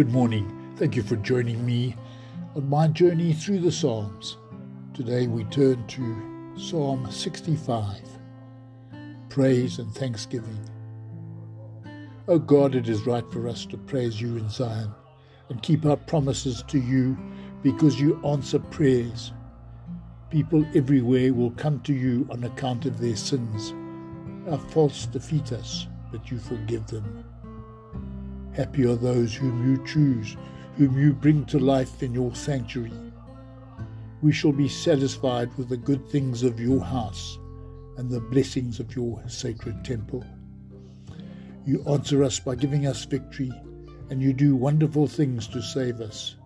Good morning. Thank you for joining me on my journey through the Psalms. Today we turn to Psalm 65 Praise and Thanksgiving. O God, it is right for us to praise you in Zion and keep our promises to you because you answer prayers. People everywhere will come to you on account of their sins. Our faults defeat us, but you forgive them. Happy are those whom you choose, whom you bring to life in your sanctuary. We shall be satisfied with the good things of your house and the blessings of your sacred temple. You answer us by giving us victory, and you do wonderful things to save us.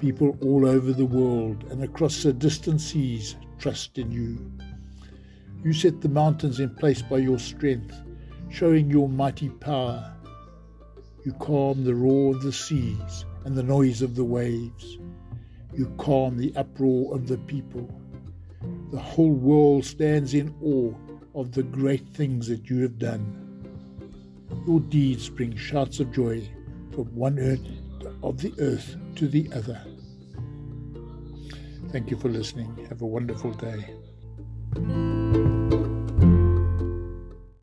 People all over the world and across the distant seas trust in you. You set the mountains in place by your strength, showing your mighty power. You calm the roar of the seas and the noise of the waves. You calm the uproar of the people. The whole world stands in awe of the great things that you have done. Your deeds bring shouts of joy from one earth of the earth to the other. Thank you for listening. Have a wonderful day.